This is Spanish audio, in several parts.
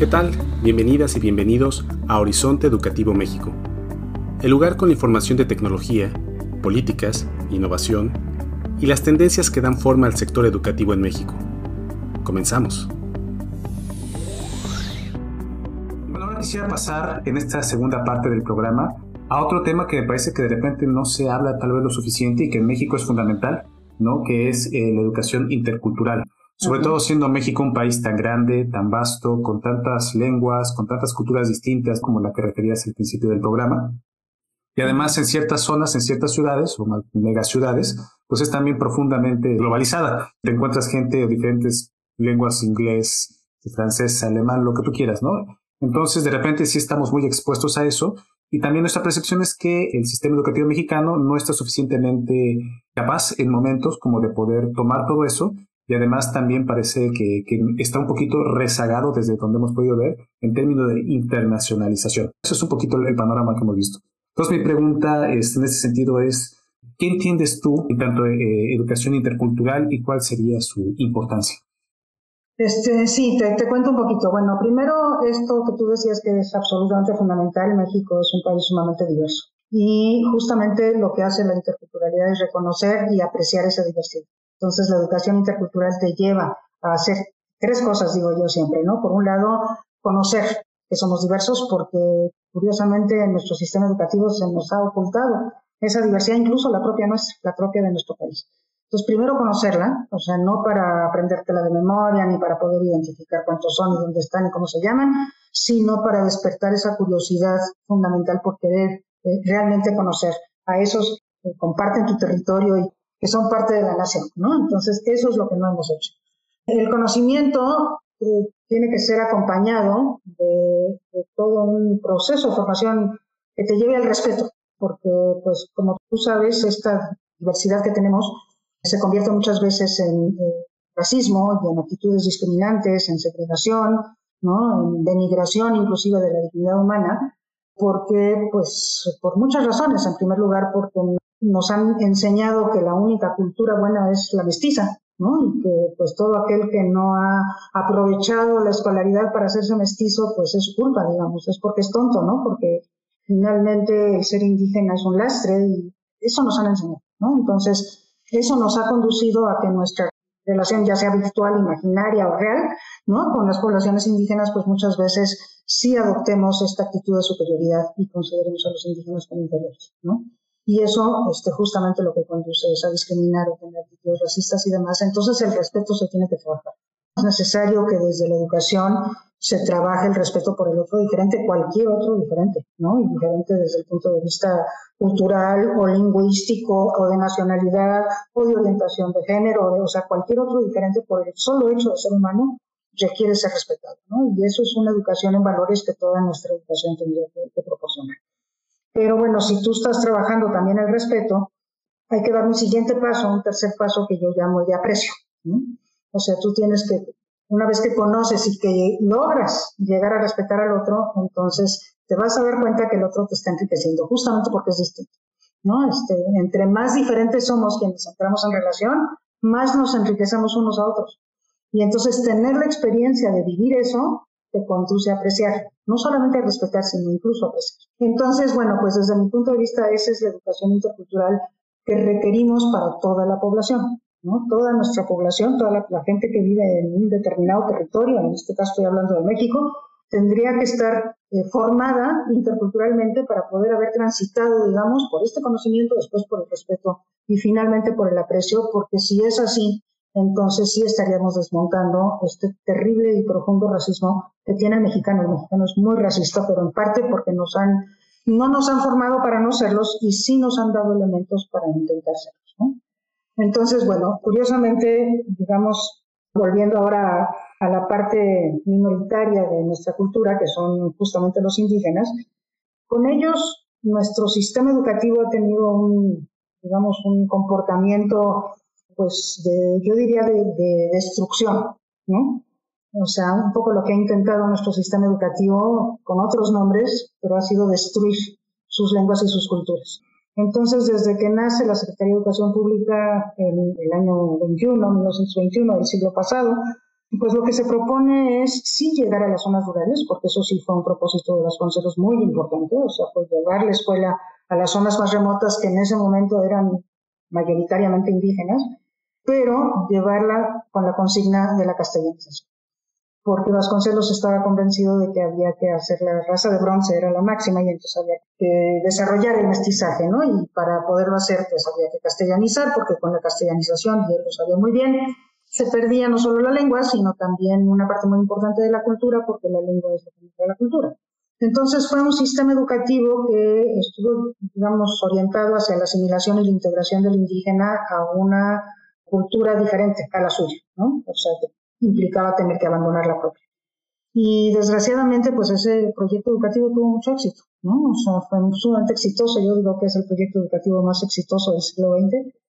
¿Qué tal? Bienvenidas y bienvenidos a Horizonte Educativo México, el lugar con la información de tecnología, políticas, innovación y las tendencias que dan forma al sector educativo en México. Comenzamos. Bueno, ahora quisiera pasar en esta segunda parte del programa a otro tema que me parece que de repente no se habla tal vez lo suficiente y que en México es fundamental, ¿no? que es eh, la educación intercultural. Sobre todo siendo México un país tan grande, tan vasto, con tantas lenguas, con tantas culturas distintas como la que referías al principio del programa. Y además en ciertas zonas, en ciertas ciudades o megaciudades, pues es también profundamente globalizada. Te encuentras gente de diferentes lenguas, inglés, francés, alemán, lo que tú quieras, ¿no? Entonces, de repente sí estamos muy expuestos a eso. Y también nuestra percepción es que el sistema educativo mexicano no está suficientemente capaz en momentos como de poder tomar todo eso y además también parece que, está un poquito rezagado desde donde hemos podido ver en términos de internacionalización. Eso es un poquito el panorama que hemos visto. Entonces mi pregunta este, en ese sentido es, ¿qué entiendes tú en tanto eh, educación intercultural y cuál sería su importancia? Este, sí, te, te, cuento un poquito. Bueno, primero esto que tú decías que es absolutamente fundamental, México es un país sumamente diverso. Y justamente lo que hace la interculturalidad es reconocer y apreciar esa diversidad. Entonces, la educación intercultural te lleva a hacer tres cosas, digo yo siempre, ¿no? Por un lado, conocer que somos diversos porque, curiosamente, en nuestro sistema educativo se nos ha ocultado esa diversidad, incluso la propia nuestra, la propia de nuestro país. Entonces, primero conocerla, o sea, no para aprendértela de memoria ni para poder identificar cuántos son y dónde están y cómo se llaman, sino para despertar esa curiosidad fundamental por querer eh, realmente conocer a esos que comparten tu territorio y que son parte de la nación, ¿no? Entonces, eso es lo que no hemos hecho. El conocimiento eh, tiene que ser acompañado de, todo un proceso de formación que te lleve al respeto, porque, pues, como tú sabes, esta diversidad que tenemos se convierte muchas veces en racismo y en actitudes discriminantes, en segregación, ¿no? en denigración inclusive de la dignidad humana, porque, pues, por muchas razones. En primer lugar, porque nos han enseñado que la única cultura buena es la mestiza, ¿no? Y que pues todo aquel que no ha aprovechado la escolaridad para hacerse mestizo, pues es culpa, digamos, es porque es tonto, ¿no? Porque finalmente el ser indígena es un lastre y eso nos han enseñado, ¿no? Entonces, eso nos ha conducido a que nuestra relación, ya sea virtual, imaginaria o real, ¿no? Con las poblaciones indígenas, pues muchas veces sí adoptemos esta actitud de superioridad y consideremos a los indígenas como inferiores, ¿no? Y eso este, justamente lo que conduce es a discriminar o tener actitudes racistas y demás. Entonces el respeto se tiene que trabajar. Es necesario que desde la educación se trabaje el respeto por el otro diferente, cualquier otro diferente, ¿no? Y diferente desde el punto de vista cultural o lingüístico o de nacionalidad o de orientación de género, o, sea, cualquier otro diferente por el solo hecho de ser humano requiere ser respetado, ¿no? Y eso es una educación en valores que toda nuestra educación tendría que proporcionar. Pero bueno, si tú estás trabajando también el respeto, hay que dar un siguiente paso, un tercer paso que yo llamo de aprecio. O sea, tú tienes que, una vez que conoces y que logras llegar a respetar al otro, entonces te vas a dar cuenta que el otro te está enriqueciendo, justamente porque es distinto. ¿no? Este, entre más diferentes somos quienes entramos en relación, más nos enriquecemos unos a otros. Y entonces tener la experiencia de vivir eso te conduce a apreciar, no solamente a respetar, sino incluso a apreciar. Entonces, bueno, pues desde mi punto de vista, esa es la educación intercultural que requerimos para toda la población, ¿no? Toda nuestra población, toda la, gente que vive en un determinado territorio, en este caso estoy hablando de México, tendría que estar eh, formada interculturalmente para poder haber transitado, digamos, por este conocimiento, después por el respeto y finalmente por el aprecio, porque si es así, entonces sí estaríamos desmontando este terrible y profundo racismo que tiene el mexicano. El mexicano es muy racista, pero en parte porque nos han, no nos han formado para no serlos y sí nos han dado elementos para intentar serlos. Entonces, bueno, curiosamente, digamos, volviendo ahora a, a la parte minoritaria de nuestra cultura, que son justamente los indígenas, con ellos nuestro sistema educativo ha tenido un, digamos, un comportamiento pues, de, yo diría, de, destrucción, ¿no? O sea, un poco lo que ha intentado nuestro sistema educativo con otros nombres, pero ha sido destruir sus lenguas y sus culturas. Entonces, desde que nace la Secretaría de Educación Pública en el año 21, 1921 del siglo pasado, Pues lo que se propone es sí llegar a las zonas rurales, porque eso sí fue un propósito de Vasconcelos muy importante, o sea, pues llevar la escuela a las zonas más remotas que en ese momento eran mayoritariamente indígenas, pero llevarla con la consigna de la castellanización. Porque Vasconcelos estaba convencido de que había que hacer la raza de bronce, era la máxima, y entonces había que desarrollar el mestizaje, ¿no? Y para poderlo hacer, pues había que castellanizar, porque con la castellanización, y él lo sabía muy bien, se perdía no solo la lengua, sino también una parte muy importante de la cultura, porque la lengua es la la cultura. Entonces fue un sistema educativo que estuvo, digamos, orientado hacia la asimilación y la integración del indígena a una cultura diferente a la suya, ¿no? O sea, implicaba tener que abandonar la propia. Y desgraciadamente, pues ese proyecto educativo tuvo mucho éxito, ¿no? O sea, fue sumamente exitoso. Yo digo que es el proyecto educativo más exitoso del siglo XX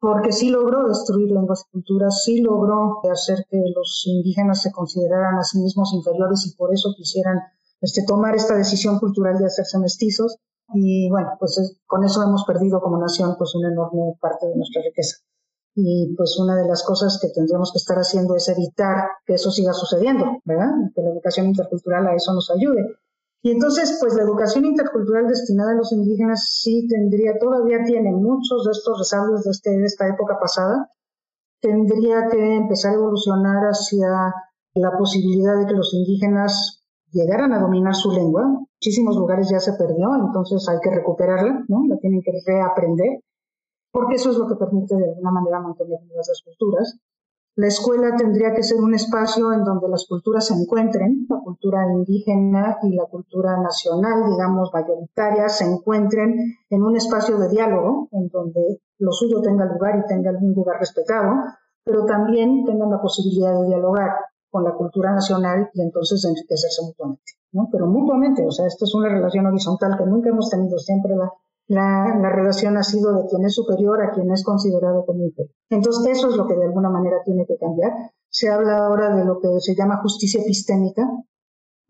porque sí logró destruir lenguas y culturas, sí logró hacer que los indígenas se consideraran a sí mismos inferiores y por eso quisieran este, tomar esta decisión cultural de hacerse mestizos. Y bueno, pues con eso hemos perdido como nación pues una enorme parte de nuestra riqueza. Y pues una de las cosas que tendríamos que estar haciendo es evitar que eso siga sucediendo, ¿verdad? Que la educación intercultural a eso nos ayude. Y entonces, pues la educación intercultural destinada a los indígenas sí tendría, todavía tiene muchos de estos resabios de, este, de esta época pasada, tendría que empezar a evolucionar hacia la posibilidad de que los indígenas llegaran a dominar su lengua. Muchísimos lugares ya se perdió, entonces hay que recuperarla, ¿no? La tienen que reaprender, porque eso es lo que permite de alguna manera mantener vivas las culturas. La escuela tendría que ser un espacio en donde las culturas se encuentren, la cultura indígena y la cultura nacional, digamos, mayoritaria, se encuentren en un espacio de diálogo, en donde lo suyo tenga lugar y tenga algún lugar respetado, pero también tengan la posibilidad de dialogar con la cultura nacional y entonces enriquecerse mutuamente. Pero mutuamente, o sea, esto es una relación horizontal que nunca hemos tenido, siempre la la, relación ha sido de quien es superior a quien es considerado como inferior. Entonces, eso es lo que de alguna manera tiene que cambiar. Se habla ahora de lo que se llama justicia epistémica,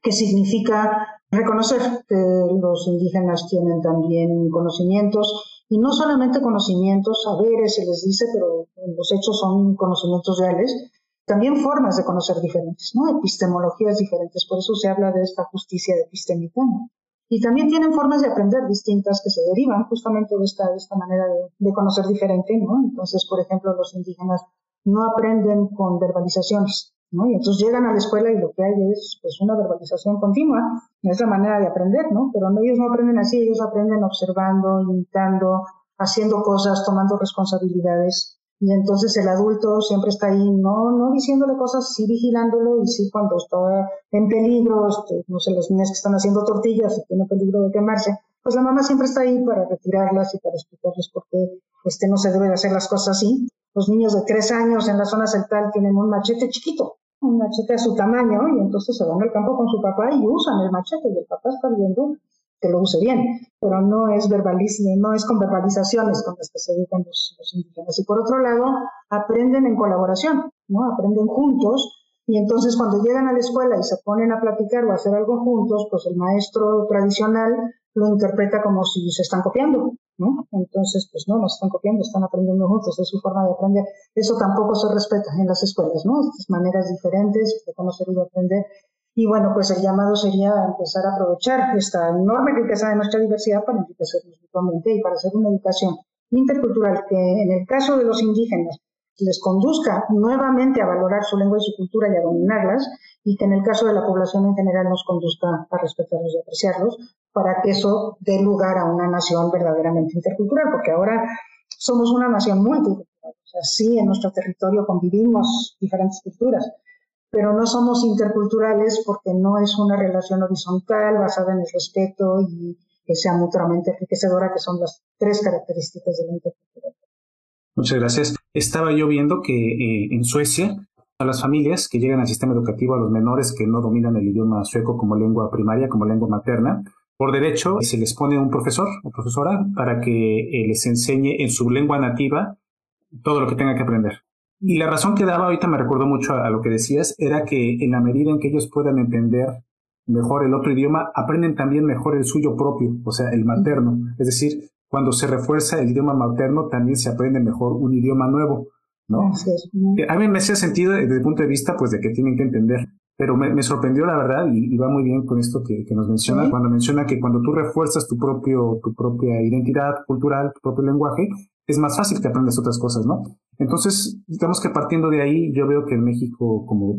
que significa reconocer que los indígenas tienen también conocimientos, y no solamente conocimientos, saberes se les dice, pero los hechos son conocimientos reales, también formas de conocer diferentes, ¿no? epistemologías diferentes. Por eso se habla de esta justicia epistémica. Y también tienen formas de aprender distintas que se derivan justamente de esta, de esta manera de, conocer diferente, ¿no? Entonces, por ejemplo, los indígenas no aprenden con verbalizaciones, ¿no? Y entonces llegan a la escuela y lo que hay es pues una verbalización continua, es la manera de aprender, ¿no? Pero ellos no aprenden así, ellos aprenden observando, imitando, haciendo cosas, tomando responsabilidades. Y entonces el adulto siempre está ahí, no, no diciéndole cosas, sí vigilándolo y sí cuando está en peligro, este, no sé, las niñas que están haciendo tortillas y tiene peligro de quemarse, pues la mamá siempre está ahí para retirarlas y para explicarles por qué este, no se debe de hacer las cosas así. Los niños de tres años en la zona central tienen un machete chiquito, un machete a su tamaño, y entonces se van al campo con su papá y usan el machete y el papá está viendo que lo use bien, pero no es verbalismo, no es con verbalizaciones con las que se dedican los, indígenas. Y por otro lado, aprenden en colaboración, ¿no? Aprenden juntos y entonces cuando llegan a la escuela y se ponen a platicar o a hacer algo juntos, pues el maestro tradicional lo interpreta como si se están copiando, ¿no? Entonces, pues no, no se están copiando, están aprendiendo juntos, es su forma de aprender. Eso tampoco se respeta en las escuelas, ¿no? Estas maneras diferentes de conocer y de aprender y bueno, pues el llamado sería empezar a aprovechar esta enorme riqueza de nuestra diversidad para enriquecernos mutuamente y para hacer una educación intercultural que en el caso de los indígenas les conduzca nuevamente a valorar su lengua y su cultura y a dominarlas, y que en el caso de la población en general nos conduzca a respetarlos y apreciarlos, para que eso dé lugar a una nación verdaderamente intercultural, porque ahora somos una nación multicultural. O sea, sí, en nuestro territorio convivimos diferentes culturas, pero no somos interculturales porque no es una relación horizontal basada en el respeto y que sea mutuamente enriquecedora, que son las tres características de la interculturalidad. Muchas gracias. Estaba yo viendo que eh, en Suecia a las familias que llegan al sistema educativo, a los menores que no dominan el idioma sueco como lengua primaria, como lengua materna, por derecho se les pone un profesor o profesora para que eh, les enseñe en su lengua nativa todo lo que tenga que aprender. Y la razón que daba ahorita me recuerdo mucho a, lo que decías, era que en la medida en que ellos puedan entender mejor el otro idioma, aprenden también mejor el suyo propio, o sea, el materno. Es decir, cuando se refuerza el idioma materno, también se aprende mejor un idioma nuevo. ¿no? A mí me hacía sentido desde el punto de vista pues de que tienen que entender, pero me, sorprendió la verdad y, va muy bien con esto que, nos menciona, cuando menciona que cuando tú refuerzas tu, propio, tu propia identidad cultural, tu propio lenguaje, es más fácil que aprendas otras cosas, ¿no? Entonces, digamos que partiendo de ahí, yo veo que en México, como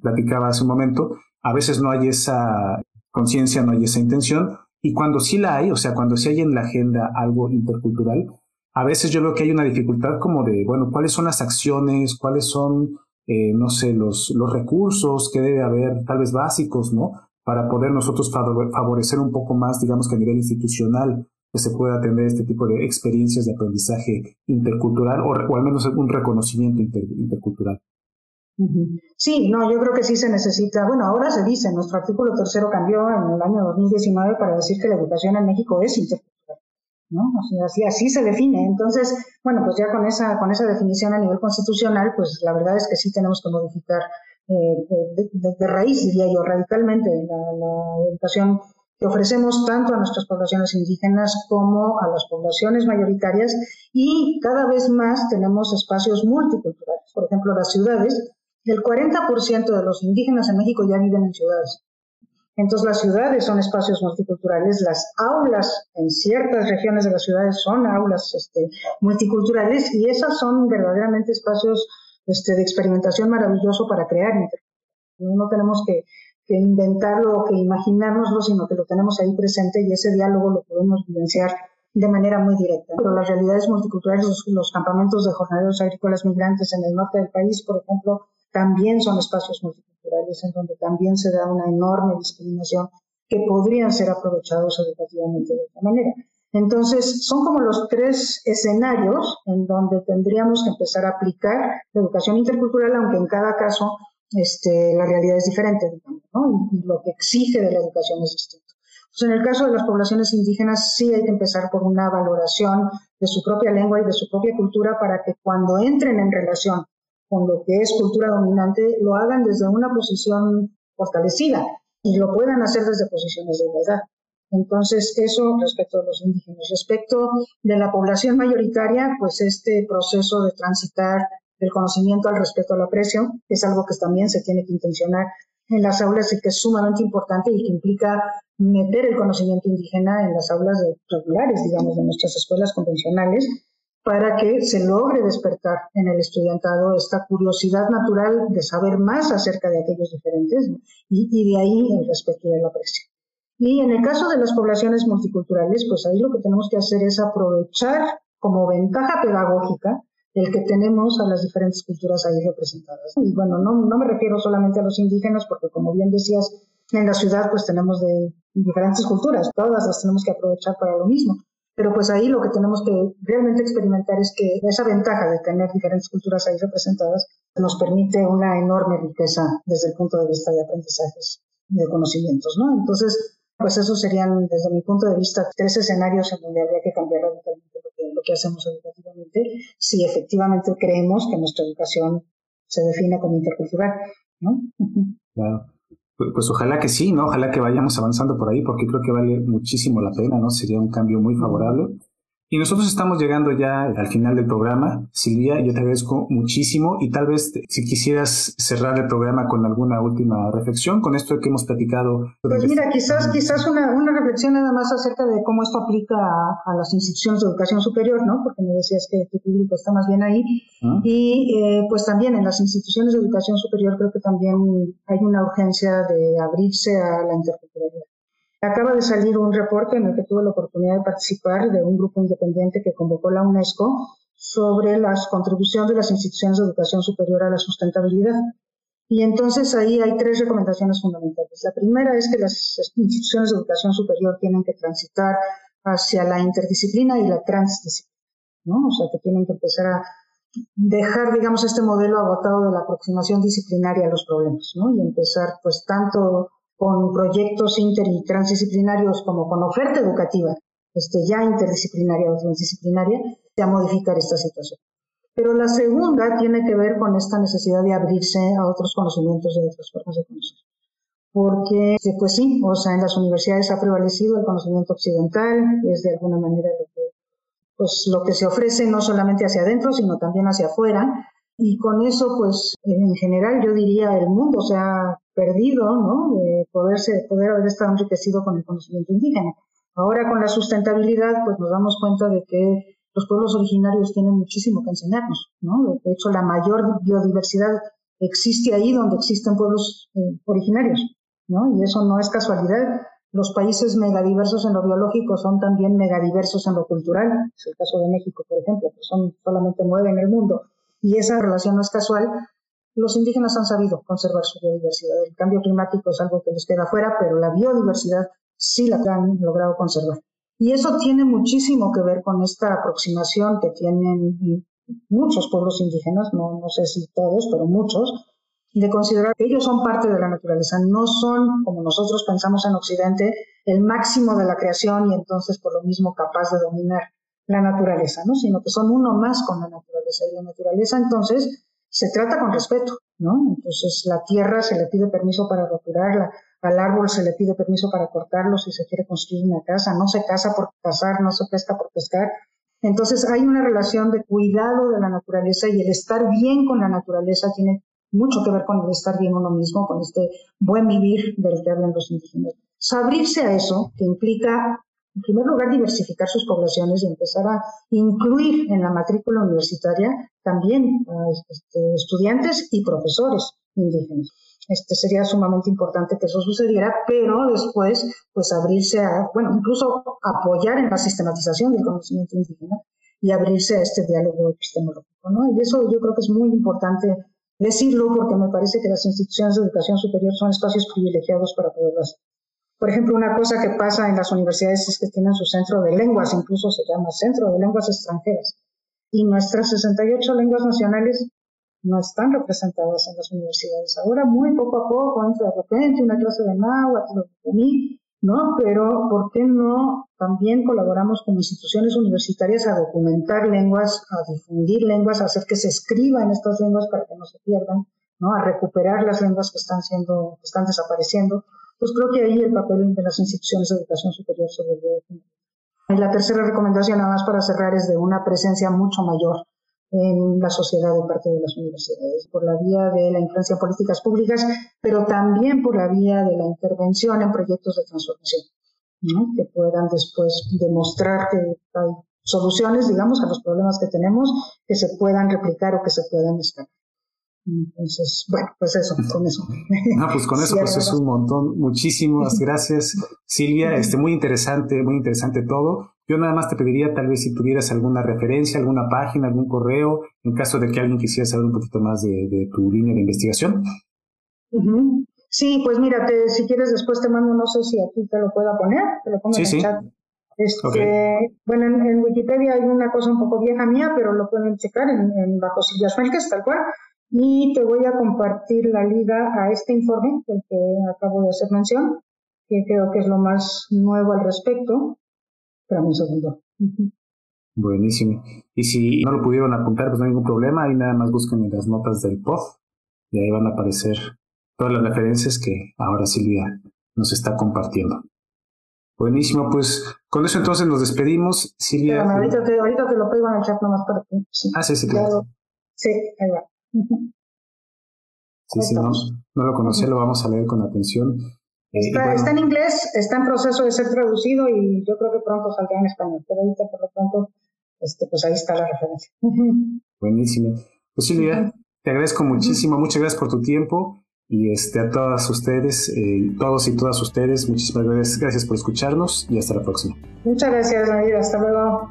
platicaba hace un momento, a veces no hay esa conciencia, no hay esa intención, y cuando sí la hay, o sea, cuando sí hay en la agenda algo intercultural, a veces yo veo que hay una dificultad como de, bueno, ¿cuáles son las acciones? ¿Cuáles son, eh, no sé, los, los recursos que debe haber, tal vez básicos, ¿no? Para poder nosotros favorecer un poco más, digamos que a nivel institucional, que se pueda atender este tipo de experiencias de aprendizaje intercultural o, al menos un reconocimiento intercultural. Sí, no, yo creo que sí se necesita. Bueno, ahora se dice, nuestro artículo tercero cambió en el año 2019 para decir que la educación en México es intercultural, ¿no? así, así se define. Entonces, bueno, pues ya con esa, con esa definición a nivel constitucional, pues la verdad es que sí tenemos que modificar eh, de, raíz, diría yo, radicalmente la educación que ofrecemos tanto a nuestras poblaciones indígenas como a las poblaciones mayoritarias y cada vez más tenemos espacios multiculturales. Por ejemplo, las ciudades el 40% de los indígenas en México ya viven en ciudades. Entonces las ciudades son espacios multiculturales, las aulas en ciertas regiones de las ciudades son aulas este, multiculturales y esas son verdaderamente espacios este, de experimentación maravilloso para crear. No tenemos que, inventarlo o que imaginárnoslo, sino que lo tenemos ahí presente y ese diálogo lo podemos vivenciar de manera muy directa. Pero las realidades multiculturales, los campamentos de jornaleros agrícolas migrantes en el norte del país, por ejemplo, también son espacios multiculturales en donde también se da una enorme discriminación que podrían ser aprovechados educativamente de otra manera. Entonces, son como los tres escenarios en donde tendríamos que empezar a aplicar la educación intercultural, aunque en cada caso este, la realidad es diferente, y, lo que exige de la educación es distinto. Entonces, en el caso de las poblaciones indígenas, sí hay que empezar por una valoración de su propia lengua y de su propia cultura para que cuando entren en relación con lo que es cultura dominante, lo hagan desde una posición fortalecida y lo puedan hacer desde posiciones de igualdad. Entonces, eso respecto a los indígenas. Respecto de la población mayoritaria, pues este proceso de transitar del conocimiento al respeto al aprecio es algo que también se tiene que intencionar en las aulas y que es sumamente importante y que implica meter el conocimiento indígena en las aulas regulares, digamos, de nuestras escuelas convencionales para que se logre despertar en el estudiantado esta curiosidad natural de saber más acerca de aquellos diferentes y, de ahí el respeto y el aprecio. Y en el caso de las poblaciones multiculturales, pues ahí lo que tenemos que hacer es aprovechar como ventaja pedagógica el que tenemos a las diferentes culturas ahí representadas. Y bueno, no, no me refiero solamente a los indígenas, porque como bien decías, en la ciudad pues tenemos de diferentes culturas, todas las tenemos que aprovechar para lo mismo, pero pues ahí lo que tenemos que realmente experimentar es que esa ventaja de tener diferentes culturas ahí representadas nos permite una enorme riqueza desde el punto de vista de aprendizajes y de conocimientos, ¿no? Entonces, pues esos serían, desde mi punto de vista, tres escenarios en donde habría que cambiar radicalmente lo que, hacemos educativamente si efectivamente creemos que nuestra educación se define como intercultural, ¿no? Claro. Pues, pues, ojalá que sí, ¿no? Ojalá que vayamos avanzando por ahí porque creo que vale muchísimo la pena, ¿no? Sería un cambio muy favorable. Y nosotros estamos llegando ya al final del programa. Silvia, yo te agradezco muchísimo y tal vez si quisieras cerrar el programa con alguna última reflexión con esto que hemos platicado. Pues mira, quizás, quizás una, una reflexión nada más acerca de cómo esto aplica a, las instituciones de educación superior, ¿no? Porque me decías que tu público está más bien ahí. Ah. Y eh, pues también en las instituciones de educación superior creo que también hay una urgencia de abrirse a la interculturalidad. Acaba de salir un reporte en el que tuve la oportunidad de participar de un grupo independiente que convocó la UNESCO sobre las contribuciones de las instituciones de educación superior a la sustentabilidad. Y entonces ahí hay tres recomendaciones fundamentales. La primera es que las instituciones de educación superior tienen que transitar hacia la interdisciplina y la transdisciplina, ¿no? O sea, que tienen que empezar a dejar, digamos, este modelo agotado de la aproximación disciplinaria a los problemas, ¿no? Y empezar, pues, tanto con proyectos inter y transdisciplinarios como con oferta educativa, este, ya interdisciplinaria o transdisciplinaria, a modificar esta situación. Pero la segunda tiene que ver con esta necesidad de abrirse a otros conocimientos de otras formas de conocer. Porque, pues sí, o sea, en las universidades ha prevalecido el conocimiento occidental, es de alguna manera lo que, pues, lo que se ofrece no solamente hacia adentro, sino también hacia afuera, y con eso, pues, en general, yo diría, el mundo se ha perdido, ¿no? De poderse, poder haber estado enriquecido con el conocimiento indígena. Ahora, con la sustentabilidad, pues nos damos cuenta de que los pueblos originarios tienen muchísimo que enseñarnos, ¿no? De hecho, la mayor biodiversidad existe ahí donde existen pueblos eh, originarios, ¿no? Y eso no es casualidad. Los países megadiversos en lo biológico son también megadiversos en lo cultural. Es el caso de México, por ejemplo, que son solamente nueve en el mundo y esa relación no es casual, los indígenas han sabido conservar su biodiversidad. El cambio climático es algo que les queda fuera, pero la biodiversidad sí la han logrado conservar. Y eso tiene muchísimo que ver con esta aproximación que tienen muchos pueblos indígenas, no, sé si todos, pero muchos, de considerar que ellos son parte de la naturaleza, no son, como nosotros pensamos en Occidente, el máximo de la creación y entonces por lo mismo capaz de dominar la naturaleza, ¿no? sino que son uno más con la naturaleza. Y la naturaleza entonces se trata con respeto, ¿no? Entonces la tierra se le pide permiso para roturarla, al árbol se le pide permiso para cortarlo si se quiere construir una casa, no se caza por cazar, no se pesca por pescar. Entonces hay una relación de cuidado de la naturaleza y el estar bien con la naturaleza tiene mucho que ver con el estar bien uno mismo, con este buen vivir del que hablan los indígenas. Abrirse a eso, que implica en primer lugar, diversificar sus poblaciones y empezar a incluir en la matrícula universitaria también a este, estudiantes y profesores indígenas. Este sería sumamente importante que eso sucediera, pero después, pues abrirse a, bueno, incluso apoyar en la sistematización del conocimiento indígena y abrirse a este diálogo epistemológico, ¿no? Y eso yo creo que es muy importante decirlo porque me parece que las instituciones de educación superior son espacios privilegiados para poderlo hacer. Por ejemplo, una cosa que pasa en las universidades es que tienen su centro de lenguas, incluso se llama Centro de Lenguas Extranjeras. Y nuestras 68 lenguas nacionales no están representadas en las universidades. Ahora, muy poco a poco, entra de repente una clase de náhuatl, ¿no? Pero, ¿por qué no también colaboramos con instituciones universitarias a documentar lenguas, a difundir lenguas, a hacer que se escriban estas lenguas para que no se pierdan, ¿no? A recuperar las lenguas que están siendo, que están desapareciendo pues creo que ahí el papel de las instituciones de educación superior se vuelve Y la tercera recomendación, nada más para cerrar, es de una presencia mucho mayor en la sociedad de parte de las universidades, por la vía de la influencia en políticas públicas, pero también por la vía de la intervención en proyectos de transformación, que puedan después demostrar que hay soluciones, digamos, a los problemas que tenemos, que se puedan replicar o que se puedan estar. Entonces, bueno, pues eso, con eso. No, pues con eso pues es un montón. Muchísimas gracias, Silvia. Este, muy interesante, muy interesante todo. Yo nada más te pediría tal vez si tuvieras alguna referencia, alguna página, algún correo, en caso de que alguien quisiera saber un poquito más de, tu línea de investigación. Sí, pues mira, si quieres después te mando, no sé si aquí te lo pueda poner, te lo pongo en el chat. Este, Bueno, en, Wikipedia hay una cosa un poco vieja mía, pero lo pueden checar en, bajo Silvia Suárez, tal cual. Y te voy a compartir la liga a este informe del que acabo de hacer mención, que creo que es lo más nuevo al respecto. Espérame un segundo. Buenísimo. Y si no lo pudieron apuntar, pues no hay ningún problema. Ahí nada más busquen en las notas del pod y ahí van a aparecer todas las referencias que ahora Silvia nos está compartiendo. Buenísimo, pues con eso entonces nos despedimos. Silvia. ahorita, te, ahorita te lo pego en el chat nomás para que. Ah, sí, sí, claro. Sí, ahí va. Sí, sí, no, no lo conocía, lo vamos a leer con atención. Eh, está, en inglés, está en proceso de ser traducido y yo creo que pronto saldrá en español, pero ahorita por lo pronto, este, pues ahí está la referencia. Buenísimo. Pues Silvia, te agradezco muchísimo, muchas gracias por tu tiempo y este, a todas ustedes, eh, todos y todas ustedes, muchísimas gracias, gracias por escucharnos y hasta la próxima. Muchas gracias, David, hasta luego.